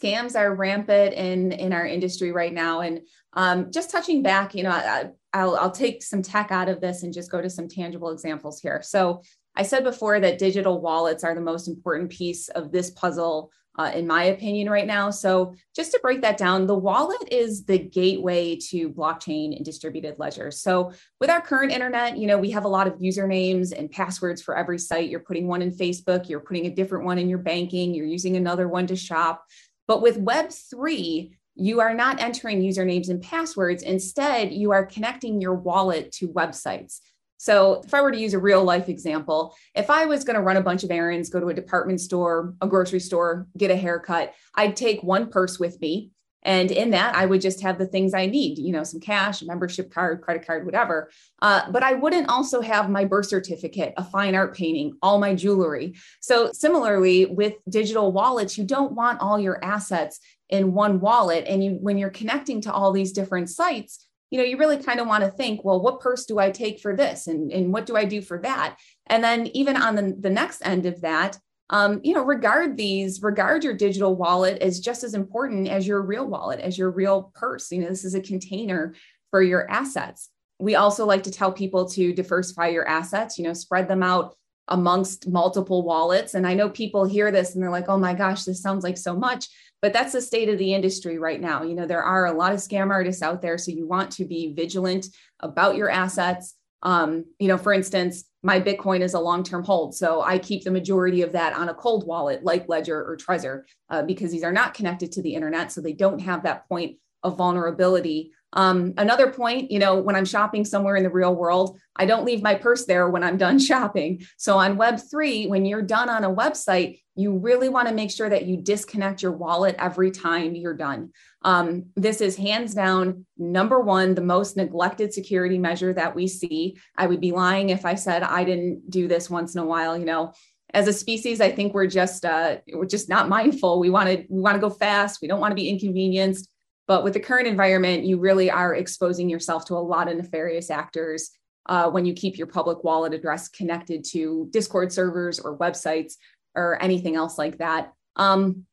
Scams are rampant in in our industry right now, and um, just touching back, you know, I, I'll I'll take some tech out of this and just go to some tangible examples here. So I said before that digital wallets are the most important piece of this puzzle uh, in my opinion, right now. So, just to break that down, the wallet is the gateway to blockchain and distributed ledger So, with our current internet, you know, we have a lot of usernames and passwords for every site. You're putting one in Facebook, you're putting a different one in your banking, you're using another one to shop. But with Web3, you are not entering usernames and passwords. Instead, you are connecting your wallet to websites. So, if I were to use a real life example, if I was going to run a bunch of errands, go to a department store, a grocery store, get a haircut, I'd take one purse with me. And in that, I would just have the things I need, you know, some cash, membership card, credit card, whatever. Uh, but I wouldn't also have my birth certificate, a fine art painting, all my jewelry. So, similarly, with digital wallets, you don't want all your assets in one wallet. And you, when you're connecting to all these different sites, you know, you really kind of want to think, well, what purse do I take for this? And, and what do I do for that? And then even on the, the next end of that, um, you know, regard these, regard your digital wallet as just as important as your real wallet, as your real purse. You know, this is a container for your assets. We also like to tell people to diversify your assets, you know, spread them out amongst multiple wallets. And I know people hear this and they're like, oh my gosh, this sounds like so much but that's the state of the industry right now you know there are a lot of scam artists out there so you want to be vigilant about your assets um, you know for instance my bitcoin is a long-term hold so i keep the majority of that on a cold wallet like ledger or trezor uh, because these are not connected to the internet so they don't have that point of vulnerability um, another point, you know, when I'm shopping somewhere in the real world, I don't leave my purse there when I'm done shopping. So on Web3, when you're done on a website, you really want to make sure that you disconnect your wallet every time you're done. Um, this is hands down number one, the most neglected security measure that we see. I would be lying if I said I didn't do this once in a while. You know, as a species, I think we're just uh, we're just not mindful. We want to we want to go fast. We don't want to be inconvenienced. But with the current environment, you really are exposing yourself to a lot of nefarious actors uh, when you keep your public wallet address connected to Discord servers or websites or anything else like that. Um,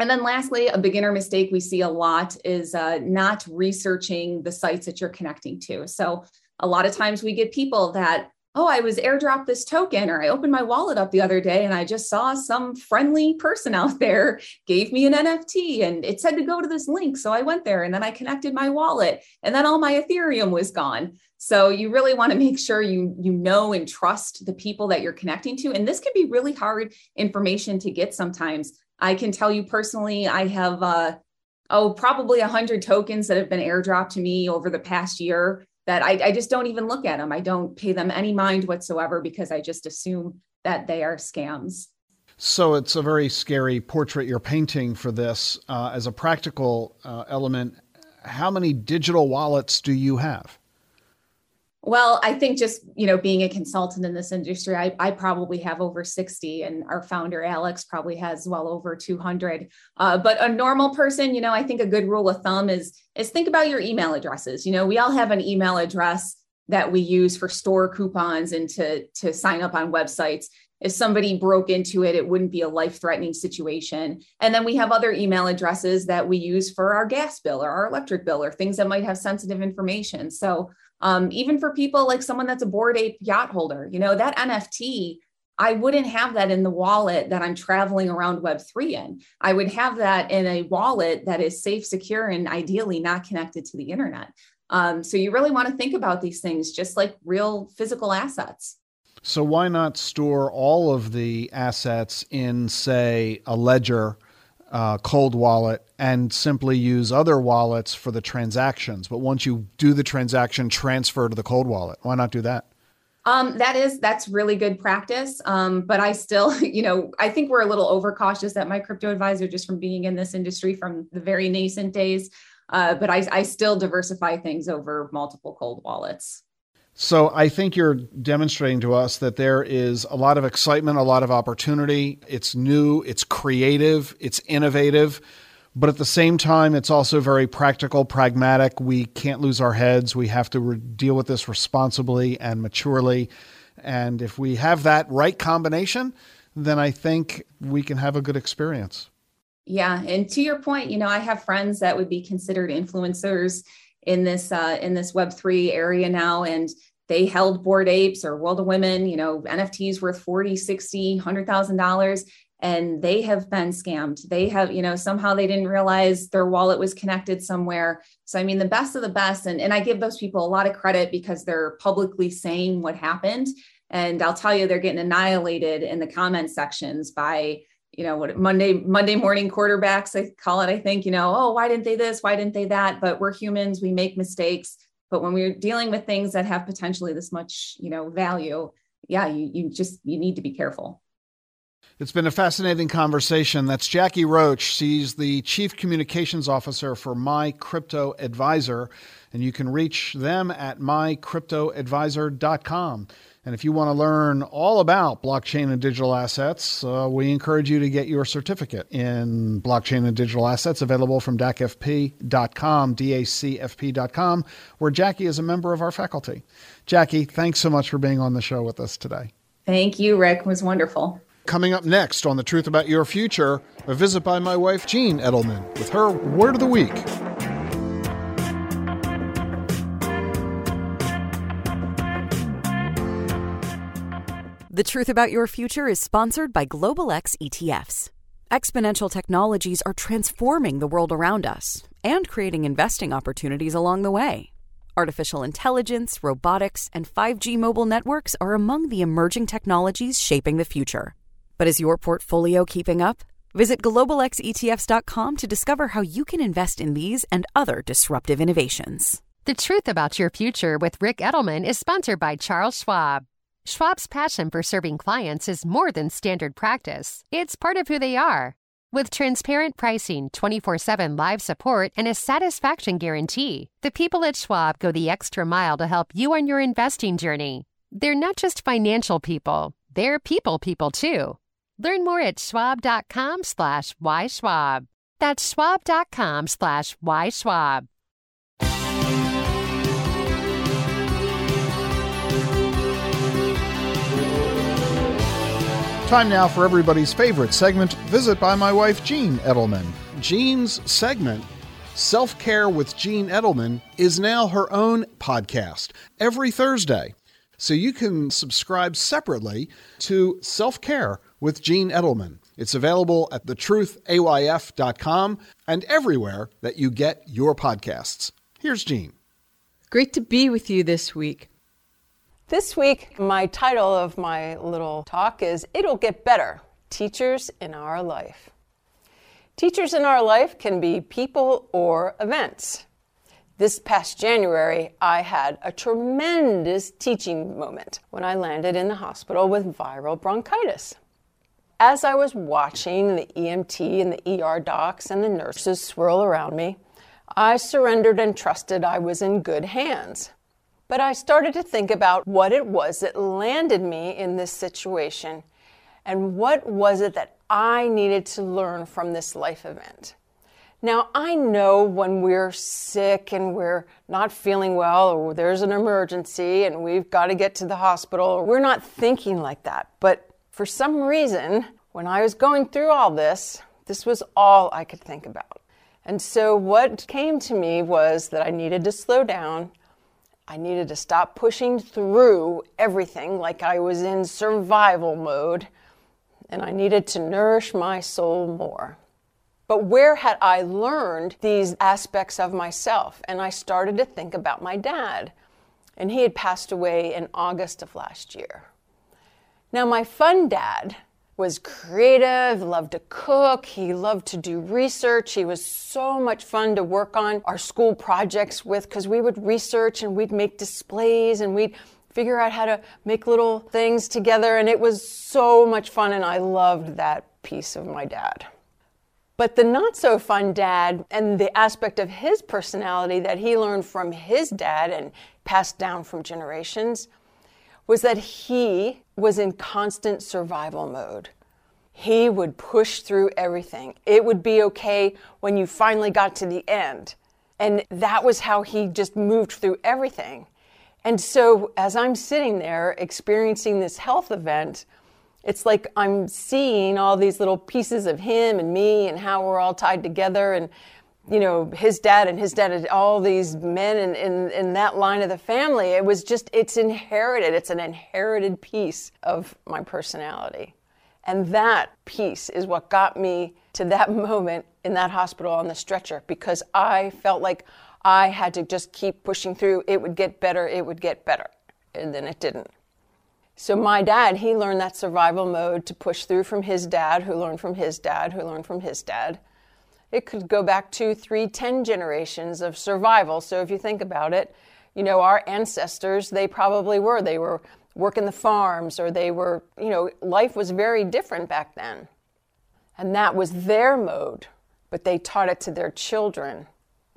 and then lastly, a beginner mistake we see a lot is uh, not researching the sites that you're connecting to. So a lot of times we get people that oh, I was airdropped this token, or I opened my wallet up the other day and I just saw some friendly person out there gave me an NFT and it said to go to this link. So I went there and then I connected my wallet and then all my Ethereum was gone. So you really want to make sure you you know and trust the people that you're connecting to. And this can be really hard information to get sometimes. I can tell you personally, I have uh, oh probably a hundred tokens that have been airdropped to me over the past year that I, I just don't even look at them. I don't pay them any mind whatsoever because I just assume that they are scams. So it's a very scary portrait you're painting for this. Uh, as a practical uh, element, how many digital wallets do you have? Well, I think just, you know, being a consultant in this industry, I, I probably have over 60 and our founder, Alex, probably has well over 200. Uh, but a normal person, you know, I think a good rule of thumb is, is think about your email addresses. You know, we all have an email address that we use for store coupons and to, to sign up on websites. If somebody broke into it, it wouldn't be a life threatening situation. And then we have other email addresses that we use for our gas bill or our electric bill or things that might have sensitive information. So um, even for people like someone that's a Bored Ape yacht holder, you know, that NFT, I wouldn't have that in the wallet that I'm traveling around Web3 in. I would have that in a wallet that is safe, secure, and ideally not connected to the internet. Um, so you really want to think about these things just like real physical assets. So why not store all of the assets in, say, a ledger? uh, cold wallet and simply use other wallets for the transactions. But once you do the transaction, transfer to the cold wallet. Why not do that? Um, that is that's really good practice. Um, but I still, you know, I think we're a little overcautious at my crypto advisor just from being in this industry from the very nascent days. Uh, but I, I still diversify things over multiple cold wallets. So I think you're demonstrating to us that there is a lot of excitement, a lot of opportunity. It's new, it's creative, it's innovative, but at the same time, it's also very practical, pragmatic. We can't lose our heads. We have to re- deal with this responsibly and maturely. And if we have that right combination, then I think we can have a good experience. Yeah, and to your point, you know, I have friends that would be considered influencers in this uh, in this Web three area now, and they held Bored Apes or World of Women, you know, NFTs worth 40, 60, $100,000 and they have been scammed. They have, you know, somehow they didn't realize their wallet was connected somewhere. So, I mean, the best of the best. And, and I give those people a lot of credit because they're publicly saying what happened. And I'll tell you, they're getting annihilated in the comment sections by, you know, what Monday, Monday morning quarterbacks, I call it, I think, you know, oh, why didn't they this? Why didn't they that? But we're humans, we make mistakes but when we're dealing with things that have potentially this much you know value yeah you, you just you need to be careful it's been a fascinating conversation. That's Jackie Roach. She's the Chief Communications Officer for My Crypto Advisor, and you can reach them at mycryptoadvisor.com. And if you want to learn all about blockchain and digital assets, uh, we encourage you to get your certificate in blockchain and digital assets available from dacfp.com, dacfp.com, where Jackie is a member of our faculty. Jackie, thanks so much for being on the show with us today. Thank you, Ric. It was wonderful. Coming up next on The Truth About Your Future, a visit by my wife, Jean Edelman, with her Word of the Week. The Truth About Your Future is sponsored by Global X ETFs. Exponential technologies are transforming the world around us and creating investing opportunities along the way. Artificial intelligence, robotics, and 5G mobile networks are among the emerging technologies shaping the future. But is your portfolio keeping up? Visit globalxetfs.com to discover how you can invest in these and other disruptive innovations. The Truth About Your Future with Ric Edelman is sponsored by Charles Schwab. Schwab's passion for serving clients is more than standard practice, it's part of who they are. With transparent pricing, 24 7 live support, and a satisfaction guarantee, the people at Schwab go the extra mile to help you on your investing journey. They're not just financial people, they're people people too. Learn more at schwab.com slash yschwab. That's schwab.com slash yschwab. Time now for everybody's favorite segment, Visit by my wife, Jean Edelman. Jean's segment, Self Care with Jean Edelman, is now her own podcast every Thursday. so you can subscribe separately to Self Care with Jean Edelman. It's available at thetruthayf.com and everywhere that you get your podcasts. Here's Jean. Great to be with you this week. This week, my title of my little talk is It'll Get Better Teachers in Our Life. Teachers in our life can be people or events. This past January, I had a tremendous teaching moment when I landed in the hospital with viral bronchitis. As I was watching the EMT and the ER docs and the nurses swirl around me, I surrendered and trusted I was in good hands. But I started to think about what it was that landed me in this situation and what was it that I needed to learn from this life event. Now, I know when we're sick and we're not feeling well, or there's an emergency and we've got to get to the hospital, we're not thinking like that. But for some reason, when I was going through all this, this was all I could think about. And so, what came to me was that I needed to slow down. I needed to stop pushing through everything like I was in survival mode. And I needed to nourish my soul more. But where had I learned these aspects of myself? And I started to think about my dad. And he had passed away in August of last year. Now, my fun dad was creative, loved to cook, he loved to do research. He was so much fun to work on our school projects with because we would research and we'd make displays and we'd figure out how to make little things together. And it was so much fun, and I loved that piece of my dad. But the not so fun dad and the aspect of his personality that he learned from his dad and passed down from generations was that he was in constant survival mode. He would push through everything. It would be okay when you finally got to the end. And that was how he just moved through everything. And so, as I'm sitting there experiencing this health event, it's like I'm seeing all these little pieces of him and me and how we're all tied together and you know his dad and his dad and all these men in, in, in that line of the family it was just it's inherited. It's an inherited piece of my personality. And that piece is what got me to that moment in that hospital on the stretcher because i felt like i had to just keep pushing through. It would get better it would get better and then it didn't. So my dad, he learned that survival mode to push through from his dad, who learned from his dad, who learned from his dad. It could go back two, three, ten generations of survival. So if you think about it, you know, our ancestors, they probably were. They were working the farms or they were, you know, life was very different back then. And that was their mode, but they taught it to their children.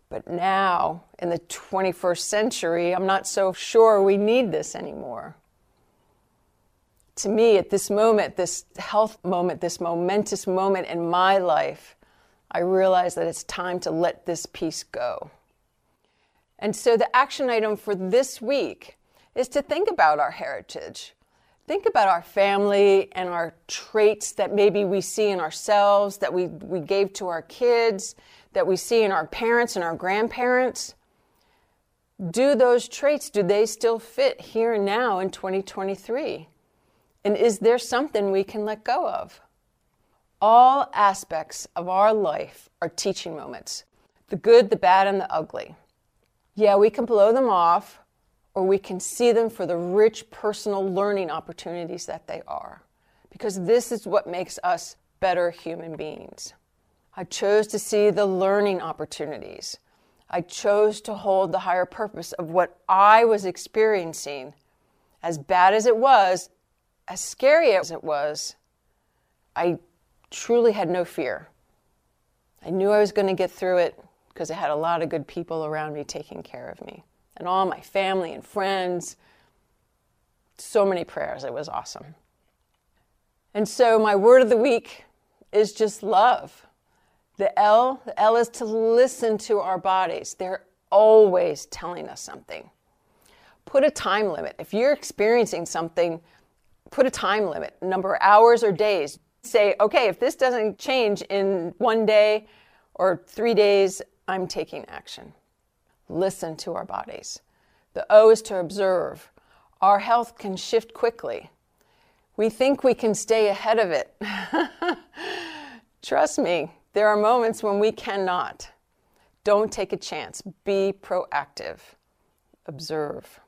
But now, in the 21st century, I'm not so sure we need this anymore to me, at this moment, this health moment, this momentous moment in my life, I realize that it's time to let this piece go. And so, the action item for this week is to think about our heritage. Think about our family and our traits that maybe we see in ourselves, that we, we gave to our kids, that we see in our parents and our grandparents. Do those traits, do they still fit here and now in 2023? And is there something we can let go of? All aspects of our life are teaching moments the good, the bad, and the ugly. Yeah, we can blow them off, or we can see them for the rich personal learning opportunities that they are, because this is what makes us better human beings. I chose to see the learning opportunities. I chose to hold the higher purpose of what I was experiencing. As bad as it was, as scary as it was, I truly had no fear. I knew I was going to get through it because I had a lot of good people around me taking care of me, and all my family and friends. So many prayers. It was awesome. And so, my word of the week is just love. The L, the L is to listen to our bodies. They're always telling us something. Put a time limit. If you're experiencing something put a time limit, number of hours or days. Say, okay, if this doesn't change in one day or three days, I'm taking action. Listen to our bodies. The O is to observe. Our health can shift quickly. We think we can stay ahead of it. Trust me, there are moments when we cannot. Don't take a chance. Be proactive. Observe.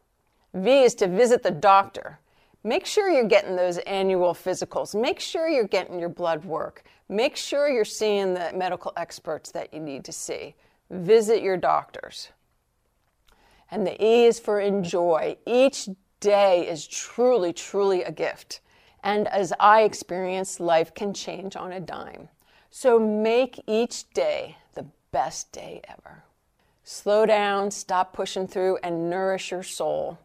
V is to visit the doctor. Make sure you're getting those annual physicals. Make sure you're getting your blood work. Make sure you're seeing the medical experts that you need to see. Visit your doctors. And the E is for enjoy. Each day is truly, truly a gift. And as I experience, life can change on a dime. So make each day the best day ever. Slow down, stop pushing through, and nourish your soul.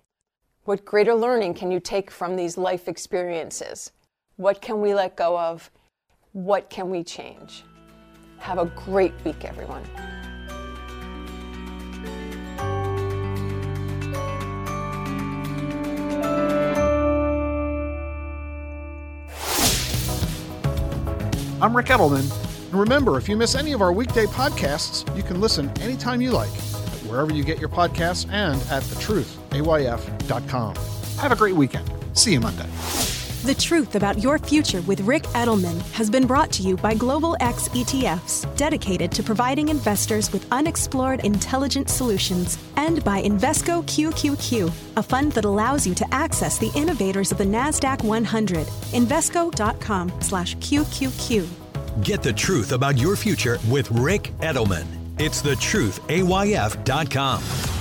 What greater learning can you take from these life experiences? What can we let go of? What can we change? Have a great week, everyone. I'm Ric Edelman. And remember, if you miss any of our weekday podcasts, you can listen anytime you like, wherever you get your podcasts and at thetruthayf.com. Have a great weekend. See you Monday. The Truth About Your Future with Ric Edelman has been brought to you by Global X ETFs, dedicated to providing investors with unexplored intelligent solutions, and by Invesco QQQ, a fund that allows you to access the innovators of the NASDAQ 100. Invesco.com slash QQQ. Get the truth about your future with Ric Edelman. It's thetruthayf.com.